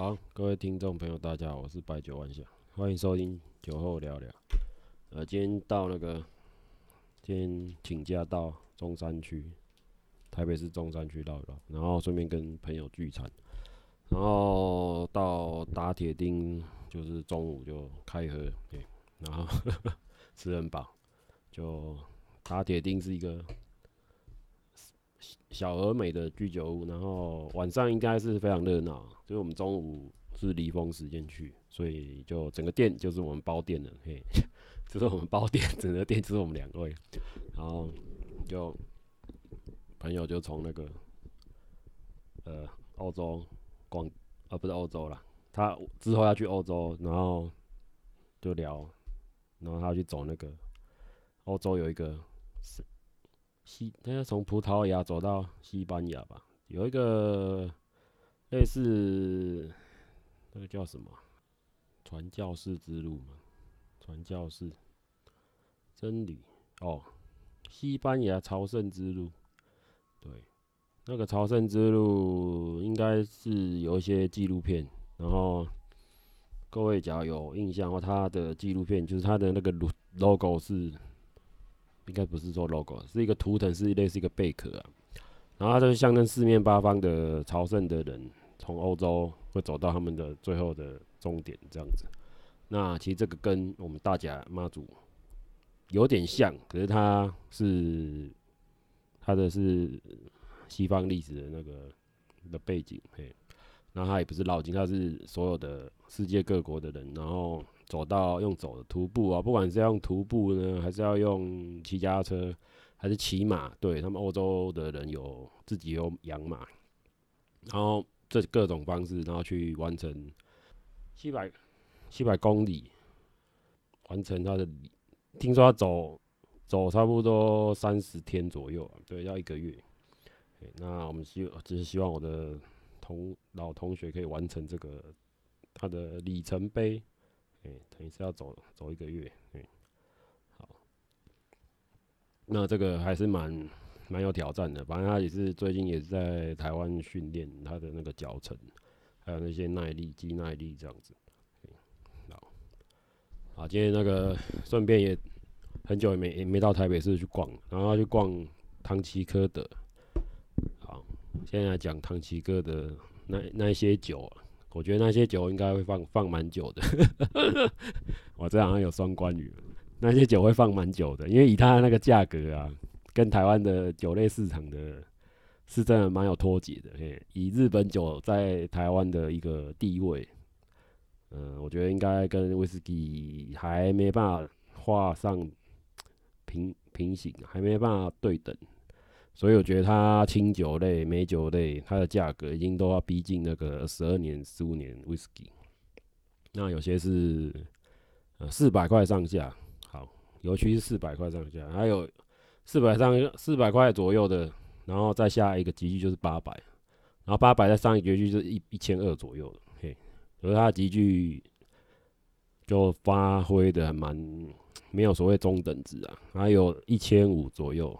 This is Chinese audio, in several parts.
好，各位听众朋友，大家好，我是白酒万象，欢迎收听酒后聊聊。呃，今天到那个，今天请假到中山区，台北市中山区绕一绕，然后顺便跟朋友聚餐，然后到打铁钉，就是中午就开喝，对，然后 吃很饱，就打铁钉是一个。小而美的居酒屋，然后晚上应该是非常热闹。所以我们中午是离峰时间去，所以就整个店就是我们包店的，嘿，就是我们包店，整个店就是我们两位。然后就朋友就从那个呃欧洲广啊不是欧洲啦，他之后要去欧洲，然后就聊，然后他去走那个欧洲有一个。西，他要从葡萄牙走到西班牙吧，有一个类似那个叫什么传教士之路嘛，传教士真理哦，西班牙朝圣之路，对，那个朝圣之路应该是有一些纪录片，然后各位只要有印象的话，他的纪录片就是他的那个 logo 是。应该不是说 logo，是一个图腾，是类似一个贝壳啊。然后它就象征四面八方的朝圣的人，从欧洲会走到他们的最后的终点这样子。那其实这个跟我们大甲妈祖有点像，可是它是它的是西方历史的那个的背景，嘿。然后它也不是绕境，它是所有的世界各国的人，然后。走到用走的徒步啊，不管是要用徒步呢，还是要用骑脚踏车，还是骑马，对，他们欧洲的人有自己有养马，然后这各种方式，然后去完成七百七百公里，完成他的，听说他走走差不多三十天左右，对，要一个月。那我们希只是希望我的同老同学可以完成这个他的里程碑。哎，等于是要走走一个月，哎，好，那这个还是蛮蛮有挑战的。反正他也是最近也是在台湾训练他的那个脚程，还有那些耐力、肌耐力这样子。好，好，今天那个顺便也很久也没也没到台北市去逛，然后去逛唐吉诃德。好，现在讲唐吉诃德那那一些酒啊。我觉得那些酒应该会放放蛮久的，我这好像有双关语。那些酒会放蛮久的，因为以它那个价格啊，跟台湾的酒类市场的，是真的蛮有脱节的。嘿，以日本酒在台湾的一个地位，嗯、我觉得应该跟威士忌还没办法画上平平行，还没办法对等。所以我觉得它清酒类、美酒类，它的价格已经都要逼近那个十二年、十五年威士忌。那有些是呃四百块上下，好，尤其是四百块上下，还有四百上四百块左右的，然后再下一个级距就是八百，然后八百再上一个级距就是一一千二左右的，嘿，所以它的级距就发挥的蛮没有所谓中等值啊，还有一千五左右。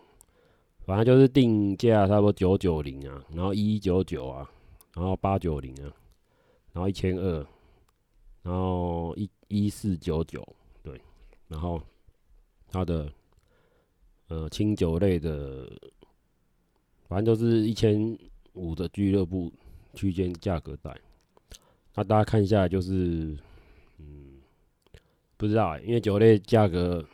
反正就是定价差不多九九零啊，然后一九九啊，然后八九零啊，然后一千二，然后一一四九九，对，然后它的呃清酒类的，反正就是一千五的俱乐部区间价格带。那大家看一下，就是嗯，不知道、欸，因为酒类价格，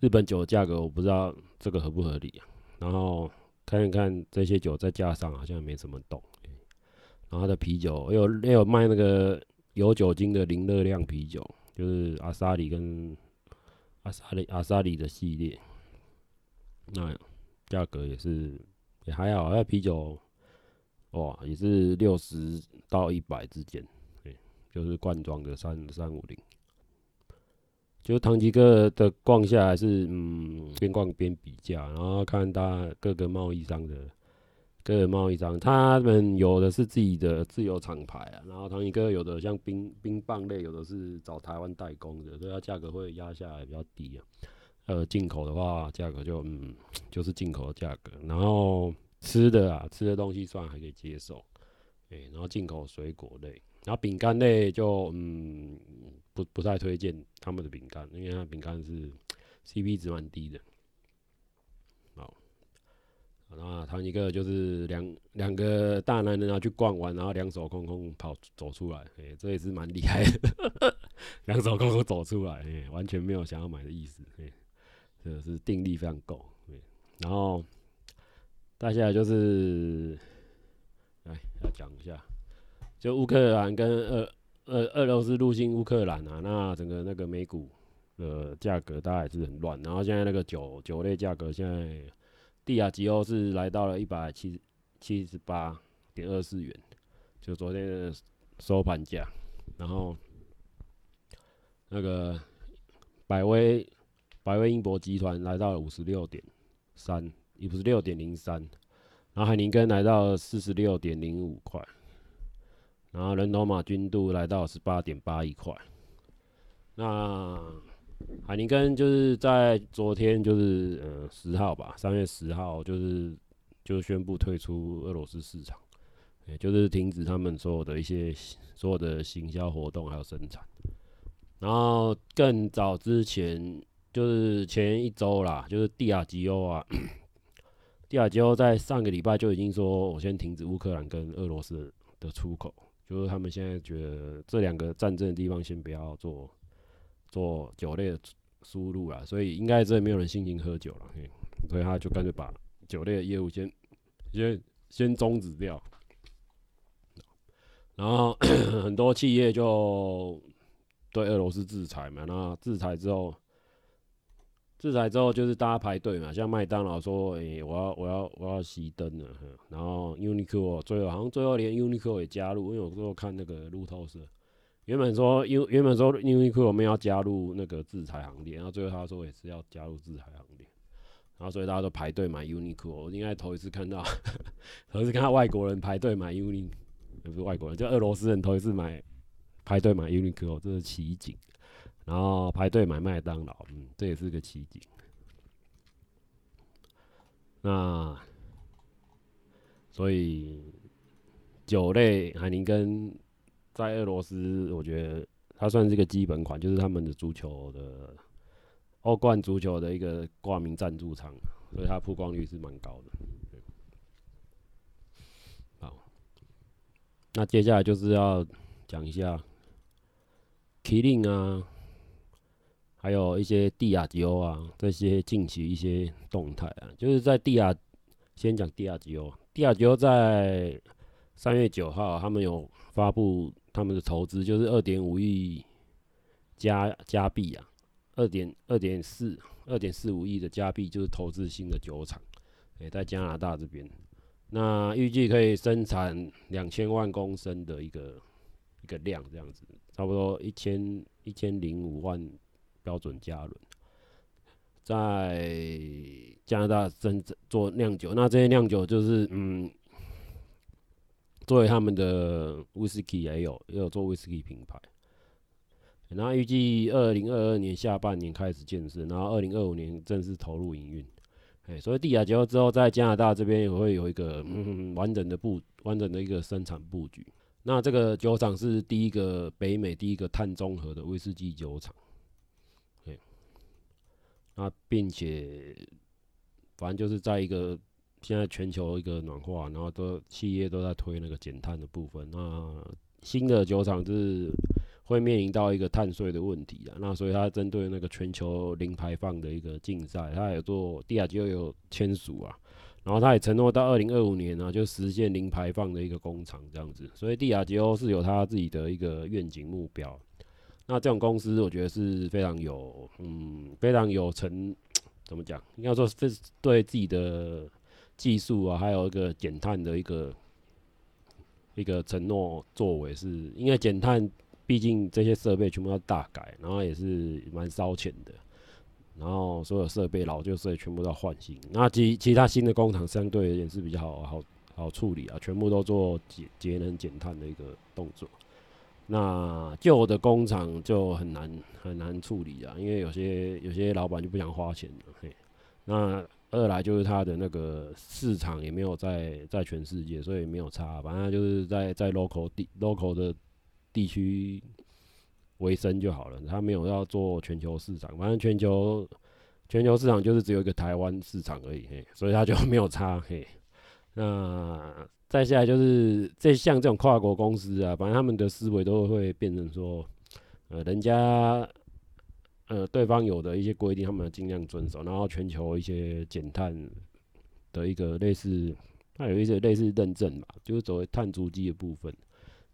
日本酒的价格我不知道。这个合不合理啊？然后看一看这些酒在架上好像没什么动。然后它的啤酒也有也有卖那个有酒精的零热量啤酒，就是阿萨里跟阿萨里阿萨里的系列。那价格也是也还好，那啤酒哇也是六十到一百之间，对，就是罐装的三三五零。就唐吉诃的逛下来是，嗯，边逛边比价，然后看他各个贸易商的各个贸易商，他们有的是自己的自有厂牌啊，然后唐吉诃有的像冰冰棒类，有的是找台湾代工的，所以它价格会压下来比较低啊。呃，进口的话，价格就嗯，就是进口的价格。然后吃的啊，吃的东西算还可以接受，欸，然后进口水果类，然后饼干类就嗯不不太推荐他们的饼干，因为它饼干是 CP 值蛮低的。好，那他一个就是两两个大男人啊去逛完，然后两手空空跑走出来，哎、这也是蛮厉害的，两手空空走出来，哎、完全没有想要买的意思，哎、这个是定力非常够，欸，然后接下来就是。来要讲一下，就乌克兰跟俄俄俄罗斯入侵乌克兰啊，那整个那个美股的价格大概是很乱。然后现在那个酒酒类价格，现在地亚吉欧是来到了一百七七十八点二四元，就昨天的收盘价。然后那个百威百威英博集团来到了五十六点三，也不是六点零三。然后海宁根来到四十六点零五块，然后人头马均度来到十八点八一块。那海尼根就是在昨天，就是呃十号吧，三月十号，就是就宣布退出俄罗斯市场，也就是停止他们所有的一些所有的行销活动还有生产。然后更早之前，就是前一周啦，就是蒂亚吉欧啊。蒂亚吉欧在上个礼拜就已经说，我先停止乌克兰跟俄罗斯的出口，就是他们现在觉得这两个战争的地方先不要做做酒类的输入了，所以应该真的没有人心情喝酒了，所以他就干脆把酒类的业务先先先终止掉，然后 很多企业就对俄罗斯制裁嘛，那制裁之后。制裁之后就是大家排队嘛，像麦当劳说，诶、我要我要我要熄灯了，然后 Uniqlo 最后好像最后连 Uniqlo 也加入，因为我最后看那个路透社，原本说 U 原本说 Uniqlo 没有要加入那个制裁行列，然后最后他说也是要加入制裁行列，然后所以大家都排队买 Uniqlo，我应该头一次看到，头一次看到外国人排队买 Uni，不是外国人，就俄罗斯人头一次买排队买 Uniqlo，这是奇景。然后排队买麦当劳，嗯，这也是个奇景。那所以酒类海尼根在俄罗斯，我觉得它算是一个基本款，就是他们的足球的欧冠足球的一个挂名赞助商，所以它曝光率是蛮高的。好，那接下来就是要讲一下麒麟啊。还有一些蒂亚吉欧啊，这些近期一些动态啊，就是在蒂亚，先讲蒂亚吉欧，蒂亚吉欧在三月九号，他们有发布他们的投资，就是二点五亿加加币啊，二点二点四二点四五亿的加币，就是投资新的酒厂，诶，在加拿大这边，那预计可以生产两千万公升的一个一个量，这样子，差不多一千一千零五万。标准加仑在加拿大生做酿酒，那这些酿酒就是嗯，作为他们的威士忌也有也有做威士忌品牌。然后预计二零二二年下半年开始建设，然后二零二五年正式投入营运。哎，所以地亚吉欧之后在加拿大这边也会有一个嗯完整的布完整的一个生产布局。那这个酒厂是第一个北美第一个碳中和的威士忌酒厂。那并且，反正就是在一个现在全球一个暖化，然后都企业都在推那个减碳的部分。那新的酒厂是会面临到一个碳税的问题啊。那所以它针对那个全球零排放的一个竞赛，它有做帝亚吉欧有签署啊。然后它也承诺到二零二五年呢，就实现零排放的一个工厂这样子。所以蒂亚吉欧是有他自己的一个愿景目标。那这种公司，我觉得是非常有，嗯，非常有成，怎么讲？应该说是对自己的技术啊，还有一个减碳的一个一个承诺作为是，是因为减碳，毕竟这些设备全部要大改，然后也是蛮烧钱的，然后所有设备老旧设备全部都要换新。那其其他新的工厂相对而言是比较好好好处理啊，全部都做节节能减碳的一个动作。那旧的工厂就很难很难处理啊，因为有些有些老板就不想花钱了，嘿，那二来就是它的那个市场也没有在在全世界，所以没有差，反正就是在在 local 地 local 的地区为生就好了。它没有要做全球市场，反正全球全球市场就是只有一个台湾市场而已，嘿，所以它就没有差，嘿。那再下来就是这像这种跨国公司啊，反正他们的思维都会变成说，呃，人家。呃，对方有的一些规定，他们尽量遵守，然后全球一些减碳的一个类似，它有一些类似认证吧，就是作为碳足迹的部分，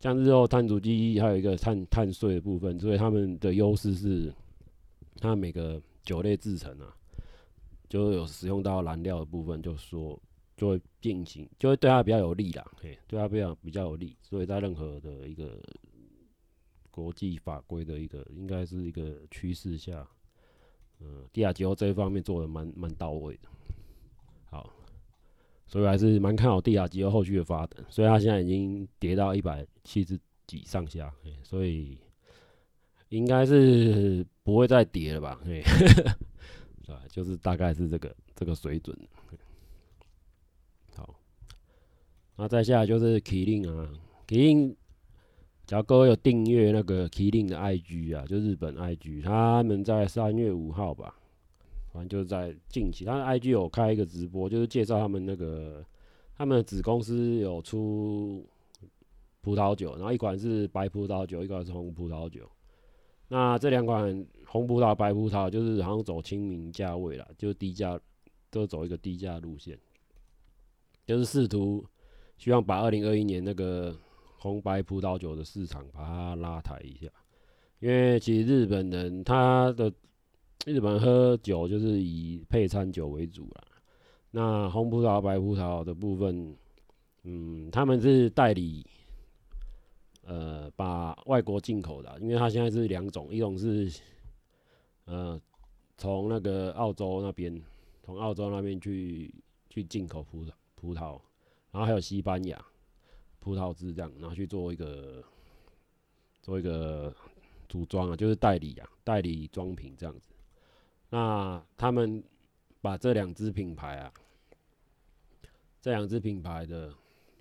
像日后碳足迹还有一个碳碳税的部分，所以他们的优势是，它每个酒类制成啊，就有使用到燃料的部分，就说就会变形，就会对他比较有利啦，嘿，对他比较比较有利，所以在任何的一个。国际法规的一个，应该是一个趋势下，嗯，帝亚吉欧这一方面做的蛮蛮到位的，好，所以还是蛮看好帝亚吉欧后续的发展。所以它现在已经跌到一百七十几上下，所以应该是不会再跌了吧？对，就是大概是这个这个水准。好，那再下就是麒麟啊，麒麟。假如各位有订阅那个麒麟的 IG 啊，就日本 IG，他们在三月五号吧，反正就是在近期，他的 IG 有开一个直播，就是介绍他们那个他们的子公司有出葡萄酒，然后一款是白葡萄酒，一款是红葡萄酒。那这两款红葡萄、白葡萄就是好像走亲民价位啦，就低价，都走一个低价路线，就是试图希望把二零二一年那个。红白葡萄酒的市场把它拉抬一下，因为其实日本人他的日本喝酒就是以配餐酒为主啦。那红葡萄、白葡萄的部分，嗯，他们是代理，呃，把外国进口的，因为他现在是两种，一种是呃从那个澳洲那边，从澳洲那边去去进口葡萄葡萄，然后还有西班牙。葡萄汁这样，拿去做一个做一个组装啊，就是代理啊，代理装瓶这样子。那他们把这两支品牌啊，这两支品牌的，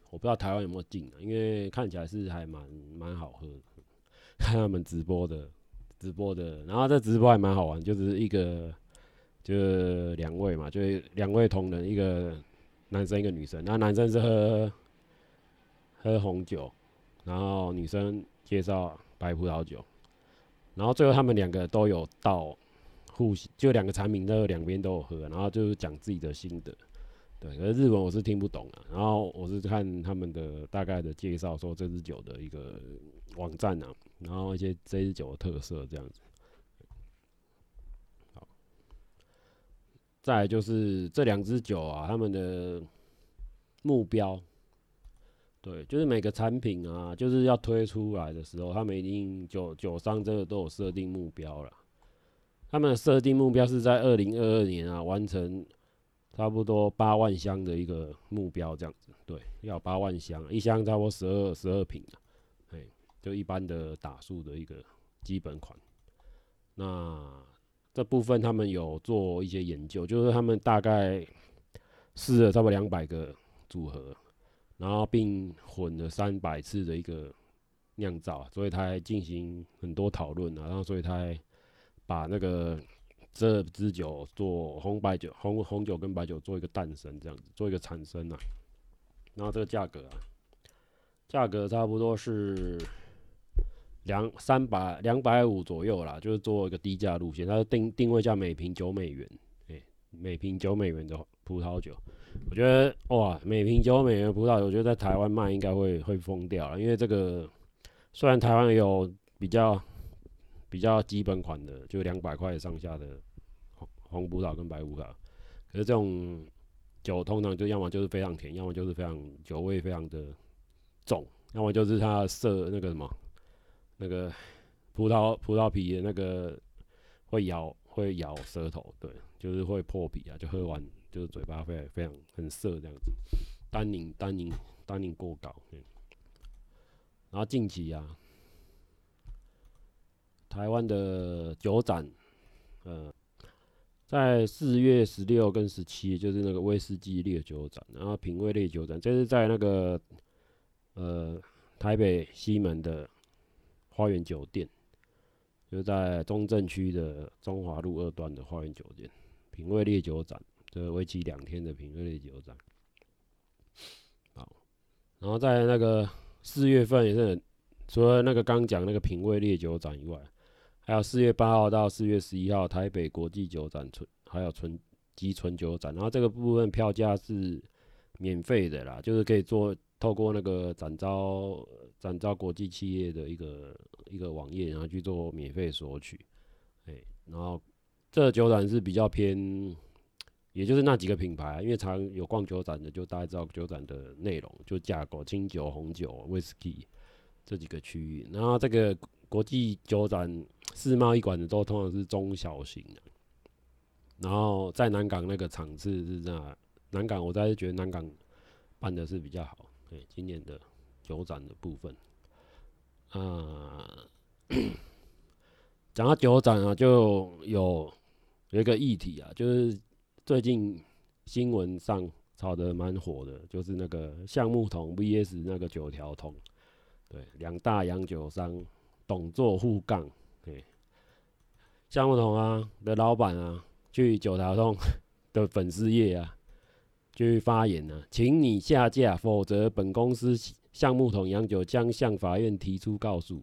我不知道台湾有没有进啊，因为看起来是还蛮蛮好喝。看他们直播的直播的，然后这直播还蛮好玩，就是一个就两位嘛，就两位同仁，一个男生一个女生，那男生是喝。喝红酒，然后女生介绍白葡萄酒，然后最后他们两个都有到，互就两个产品都两边都有喝，然后就是讲自己的心得。对，可是日文我是听不懂啊，然后我是看他们的大概的介绍，说这支酒的一个网站啊，然后一些这支酒的特色这样子。再就是这两支酒啊，他们的目标。对，就是每个产品啊，就是要推出来的时候，他们一定酒酒商这个都有设定目标了。他们的设定目标是在二零二二年啊，完成差不多八万箱的一个目标，这样子。对，要八万箱，一箱差不多十二十二瓶啊，对，就一般的打数的一个基本款。那这部分他们有做一些研究，就是他们大概试了差不多两百个组合。然后并混了三百次的一个酿造，所以他还进行很多讨论啊，然后所以他还把那个这支酒做红白酒、红红酒跟白酒做一个诞生，这样子做一个产生啊。然后这个价格啊，价格差不多是两三百两百五左右啦，就是做一个低价路线，它的定定位价每瓶九美元，哎，每瓶九美元的葡萄酒。我觉得哇，每瓶九美元葡萄酒，我觉得在台湾卖应该会会疯掉了。因为这个虽然台湾有比较比较基本款的，就两百块上下的红红葡萄跟白葡萄，可是这种酒通常就要么就是非常甜，要么就是非常酒味非常的重，要么就是它色那个什么那个葡萄葡萄皮的那个会咬会咬舌头，对，就是会破皮啊，就喝完。就是嘴巴会非常很涩这样子，单宁单宁单宁过高，嗯。然后近期啊，台湾的酒展，呃，在四月十六跟十七，就是那个威士忌烈酒展，然后品味烈酒展，这是在那个呃台北西门的花园酒店，就在中正区的中华路二段的花园酒店，品味烈酒展，这为期两天的品味烈酒展。好，然后在那个四月份也是，除了那个刚讲那个品味烈酒展以外。还有四月八号到四月十一号，台北国际酒展纯还有纯及纯酒展，然后这个部分票价是免费的啦，就是可以做透过那个展昭展昭国际企业的一个一个网页，然后去做免费索取。哎，然后这酒展是比较偏，也就是那几个品牌，因为常有逛酒展的，就大家知道酒展的内容，就架构清酒、红酒、威士忌这几个区域，然后这个国际酒展。世贸一馆的都通常是中小型的，然后在南港那个场次是这样，南港我倒是觉得南港办的是比较好，对，今年的酒展的部分，啊，讲到酒展啊，就有有一个议题啊，就是最近新闻上炒得蛮火的，就是那个橡木桶 VS 那个九条桶，对，两大洋酒商董座互杠。对，橡木桶啊的老板啊，去九条桶的粉丝页啊，去发言呢、啊，请你下架，否则本公司橡木桶洋酒将向法院提出告诉。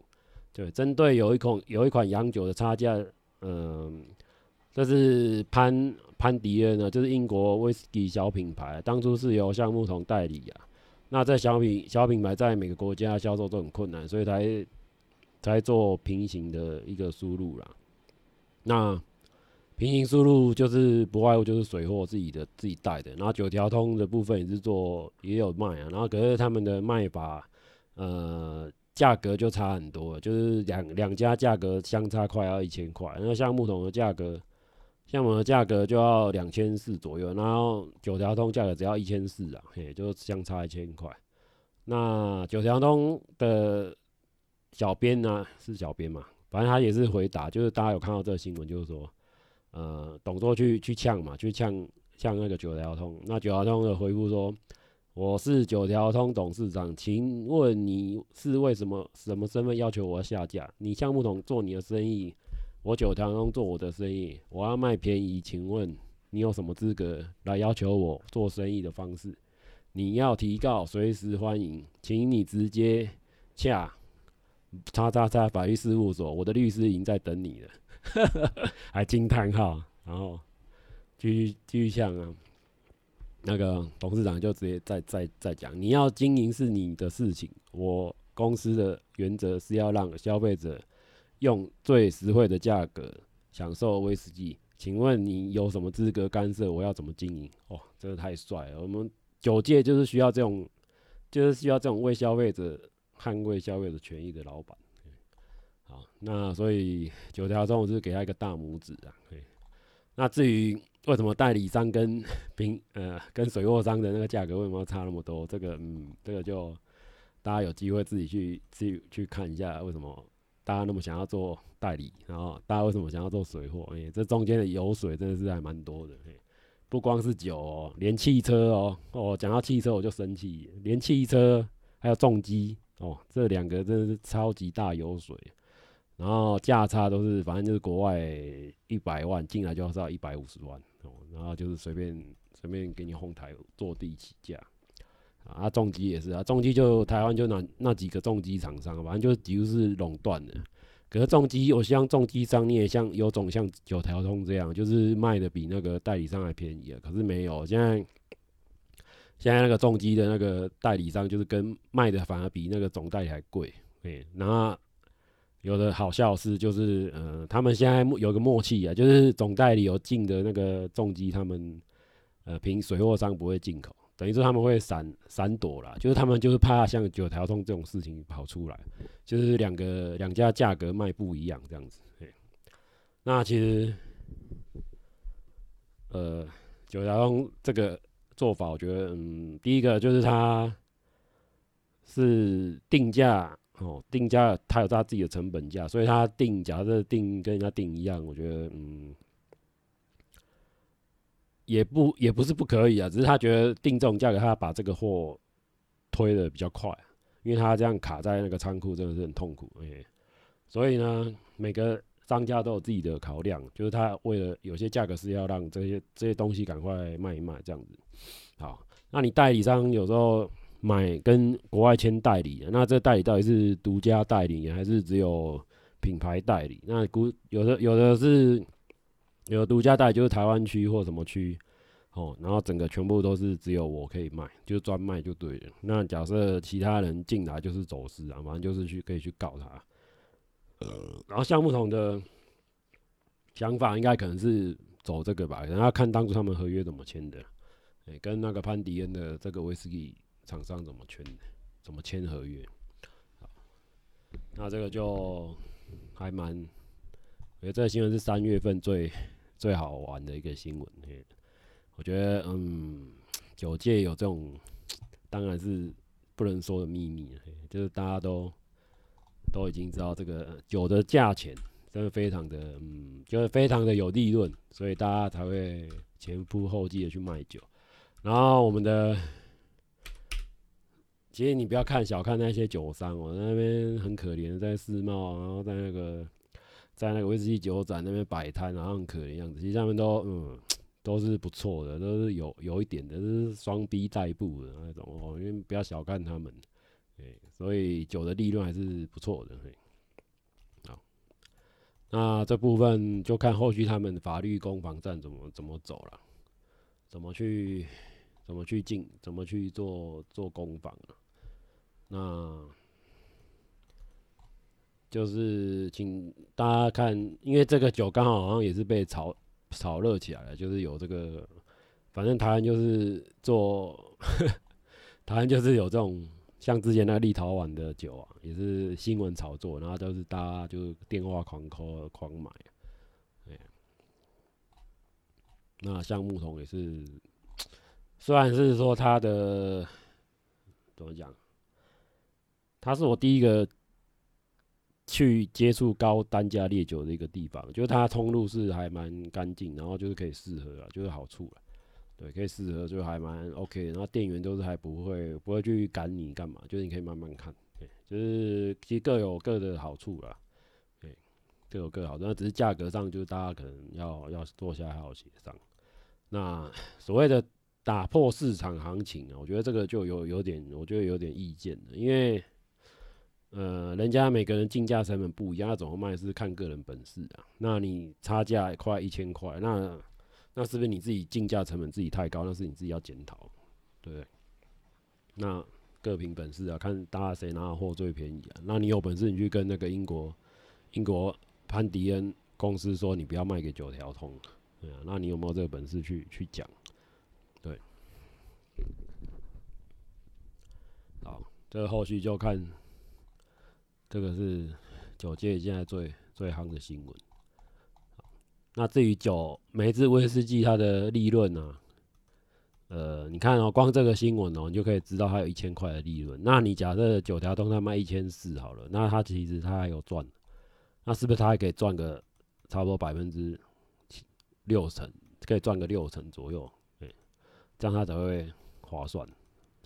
对，针对有一款有一款洋酒的差价，嗯，这是潘潘迪恩呢，就是英国威士忌小品牌，当初是由橡木桶代理啊。那这小品小品牌在每个国家销售都很困难，所以才。才做平行的一个输入啦，那平行输入就是不外乎就是水货自己的自己带的，然后九条通的部分也是做也有卖啊，然后可是他们的卖法，呃，价格就差很多，就是两两家价格相差快要一千块，那橡木桶的价格，橡木的价格就要两千四左右，然后九条通价格只要一千四啊，嘿，就相差一千块，那九条通的。小编呢、是小编嘛，反正他也是回答，就是大家有看到这个新闻，就是说，呃，董卓去去呛嘛，去呛呛那个九条通，那九条通的回复说，我是九条通董事长，请问你是为什么什么身份要求我下架？你橡木桶做你的生意，我九条通做我的生意，我要卖便宜，请问你有什么资格来要求我做生意的方式？你要提告，随时欢迎，请你直接洽。叉叉叉法律事务所，我的律师已经在等你了，还惊叹号，然后继续继续像啊，那个董事长就直接再再再讲，你要经营是你的事情，我公司的原则是要让消费者用最实惠的价格享受威士忌，请问你有什么资格干涉我要怎么经营？哦，真的太帅了，我们酒界就是需要这种，就是需要这种为消费者。捍卫消费者权益的老板，好，那所以九条中我是给他一个大拇指啊。那至于为什么代理商跟平呃跟水货商的那个价格为什么差那么多？这个嗯，这个就大家有机会自己去去去看一下，为什么大家那么想要做代理，然后大家为什么想要做水货？哎，这中间的油水真的是还蛮多的。不光是酒哦，连汽车哦哦，讲到汽车我就生气，连汽车还有重机。哦，这两个真的是超级大油水，然后价差都是，反正就是国外一百万进来就要到一百五十万，哦，然后就是随便随便给你哄抬坐地起价，啊，重机也是啊，重机就台湾就那那几个重机厂商，反正就是几乎是垄断的。可是重机，我希望重机商你也像有种像九条通这样，就是卖的比那个代理商还便宜啊。可是没有，现在。现在那个重机的那个代理商，就是跟卖的反而比那个总代理还贵，哎，然后有的好笑是，就是呃，他们现在有个默契啊，就是总代理有进的那个重机，他们呃凭水货商不会进口，等于说他们会闪闪躲啦，就是他们就是怕像九条通这种事情跑出来，就是两个两家价格卖不一样这样子，哎，那其实呃九条通这个。做法我觉得，嗯，第一个就是它是定价哦，定价它有它自己的成本价，所以它定，假设定跟人家定一样，我觉得，嗯，也不也不是不可以啊，只是他觉得定这种价格，他把这个货推的比较快，因为他这样卡在那个仓库真的是很痛苦，哎，所以呢，每个商家都有自己的考量，就是他为了有些价格是要让这些这些东西赶快卖一卖这样子。好，那你代理商有时候买跟国外签代理，那这代理到底是独家代理还是只有品牌代理？那估有的有的是。有独家代理就是台湾区或什么区，哦，然后整个全部都是只有我可以卖，就专卖就对了。那假设其他人进来就是走私啊，反正就是去可以去告他。呃，然后橡木桶的想法应该可能是走这个吧，然后看当初他们合约怎么签的，哎，跟那个潘迪恩的这个威士忌厂商怎么签的，怎么签合约。好，那这个就还蛮，我觉得这个新闻是三月份最。最好玩的一个新闻，我觉得，嗯，酒界有这种，当然是不能说的秘密，就是大家都都已经知道这个酒的价钱真的非常的，嗯，就是非常的有利润，所以大家才会前仆后继的去卖酒。然后我们的，其实你不要看小看那些酒商哦，那边很可怜，在世贸，然后在那个。在那个威士忌酒展那边摆摊，然后很可怜样子。其实他们都嗯都是不错的，都是有有一点的，是双逼代步的那种哦。因为不要小看他们，对，所以酒的利润还是不错的。好，那这部分就看后续他们法律攻防战怎么怎么走了，怎么去怎么去进，怎么去做做攻防了。那。就是请大家看，因为这个酒刚好好像也是被炒炒热起来了，就是有这个，反正台湾就是做，台湾就是有这种像之前那个立陶宛的酒啊，也是新闻炒作，然后都是大家就电话狂 call 狂买，哎，那橡木桶也是，虽然是说它的怎么讲，它是我第一个。去接触高单价烈酒的一个地方，就是它通路是还蛮干净，然后就是可以试喝啊，就是好处了。对，可以试喝就还蛮 OK，然后店员都是还不会不会去赶你干嘛，就是你可以慢慢看，对，就是其实各有各的好处啦，对，各有各好，那只是价格上就是大家可能要要坐下来好好协商。那 所谓的打破市场行情啊，我觉得这个就有有点，我觉得有点意见的，因为。呃，人家每个人竞价成本不一样，那怎么卖是看个人本事啊。那你差价快一千块，那那是不是你自己竞价成本自己太高？那是你自己要检讨，对不对？那各凭本事啊，看大家谁拿的货最便宜啊。那你有本事，你去跟那个英国英国潘迪恩公司说，你不要卖给九条通，对啊。那你有没有这个本事去去讲？对，好，这个后续就看。这个是酒界现在最最夯的新闻。那至于酒，每支威士忌它的利润呢？呃，你看哦，光这个新闻哦，你就可以知道它有一千块的利润。那你假设九条通它卖一千四好了，那它其实它还有赚，那是不是它还可以赚个差不多百分之六成，可以赚个六成左右？对，这样它才会划算。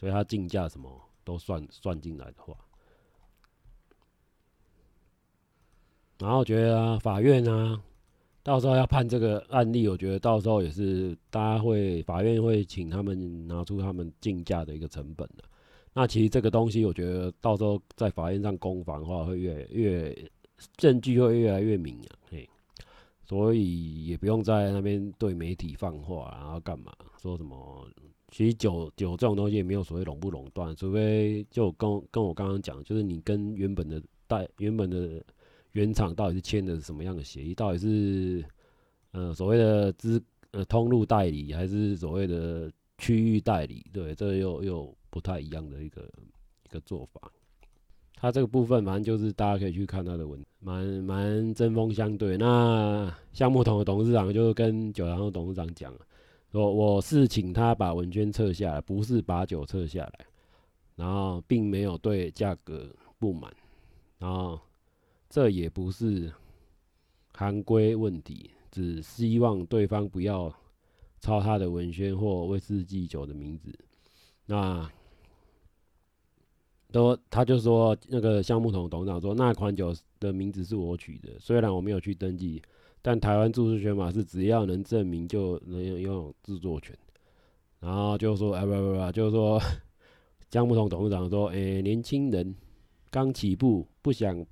所以它进价什么都算算进来的话。然后觉得啊，法院啊，到时候要判这个案例，我觉得到时候也是大家会，法院会请他们拿出他们竞价的一个成本的。那其实这个东西，我觉得到时候在法院上攻防的话，会越越证据会越来越明啊，嘿，所以也不用在那边对媒体放话，然后干嘛说什么？其实酒酒这种东西也没有所谓垄不垄断，除非就跟跟我刚刚讲，就是你跟原本的代原本的。原厂到底是签的什么样的协议？到底是呃所谓的资呃通路代理，还是所谓的区域代理？对，这又又不太一样的一个一个做法。它这个部分反正就是大家可以去看它的文，蛮蛮针锋相对。那橡木桶的董事长就跟九阳的董事长讲了，说我是请他把文娟撤下来，不是把酒撤下来，然后并没有对价格不满，然后。这也不是行规问题，只希望对方不要抄他的文宣或威士忌酒的名字，那都他就说那个橡木桶董事长说那款酒的名字是我取的，虽然我没有去登记，但台湾著作权法是只要能证明就能拥有制作权。然后就说哎不不不，就是说橡木桶董事长说，哎、年轻人刚起步，不想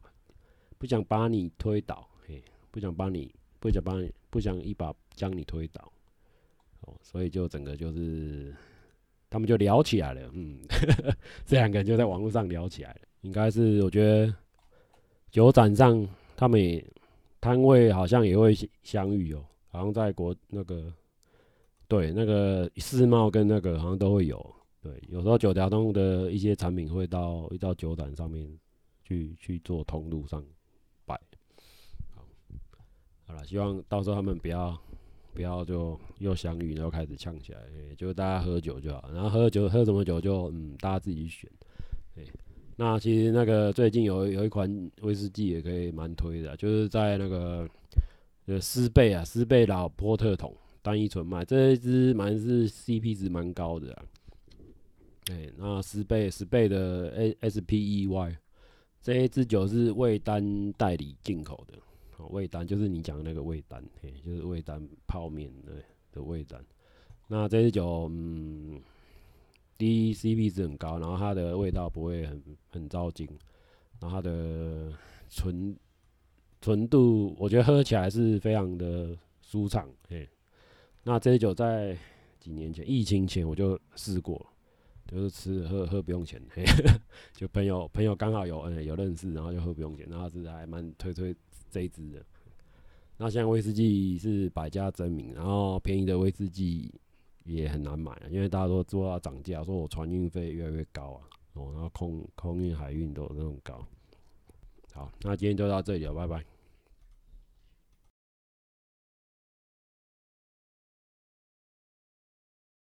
不想把你推倒，嘿，不想把你不想把你不想一把将你推倒。哦，所以就整个就是，他们就聊起来了，嗯，这两个人就在网络上聊起来了，应该是我觉得酒展上他们也摊位好像也会相遇哦，好像在国那个对那个世贸跟那个好像都会有，对，有时候九条通的一些产品会到一到酒展上面去去做通路上，好了，希望到时候他们不要。不要就又相遇，然后开始呛起来，欸，就大家喝酒就好。然后喝酒喝什么酒就嗯，大家自己选。对，那其实那个最近有有一款威士忌也可以蛮推的，就是在那个呃斯贝啊，斯贝老波特桶单一纯麦这一支蛮是 CP 值蛮高的啊。哎，那斯贝斯贝的 S S P E Y 这一支酒是味丹代理进口的。味丹就是你讲的那个味丹，嘿，就是味丹泡面的的味丹。那这支酒，嗯，第一 CP 值很高，然后它的味道不会很很糟精，然后它的纯纯度，我觉得喝起来是非常的舒畅，嘿。那这支酒在几年前疫情前我就试过，就是吃喝喝不用钱，嘿，就朋友朋友刚好有嗯有认识，然后就喝不用钱，然后是还蛮推推。这一支的，那现在威士忌是百家争鸣，然后便宜的威士忌也很难买，因为大家都说要涨价，说我船运费越来越高啊，哦，然后空空运、海运都那种高。好，那今天就到这里了，拜拜。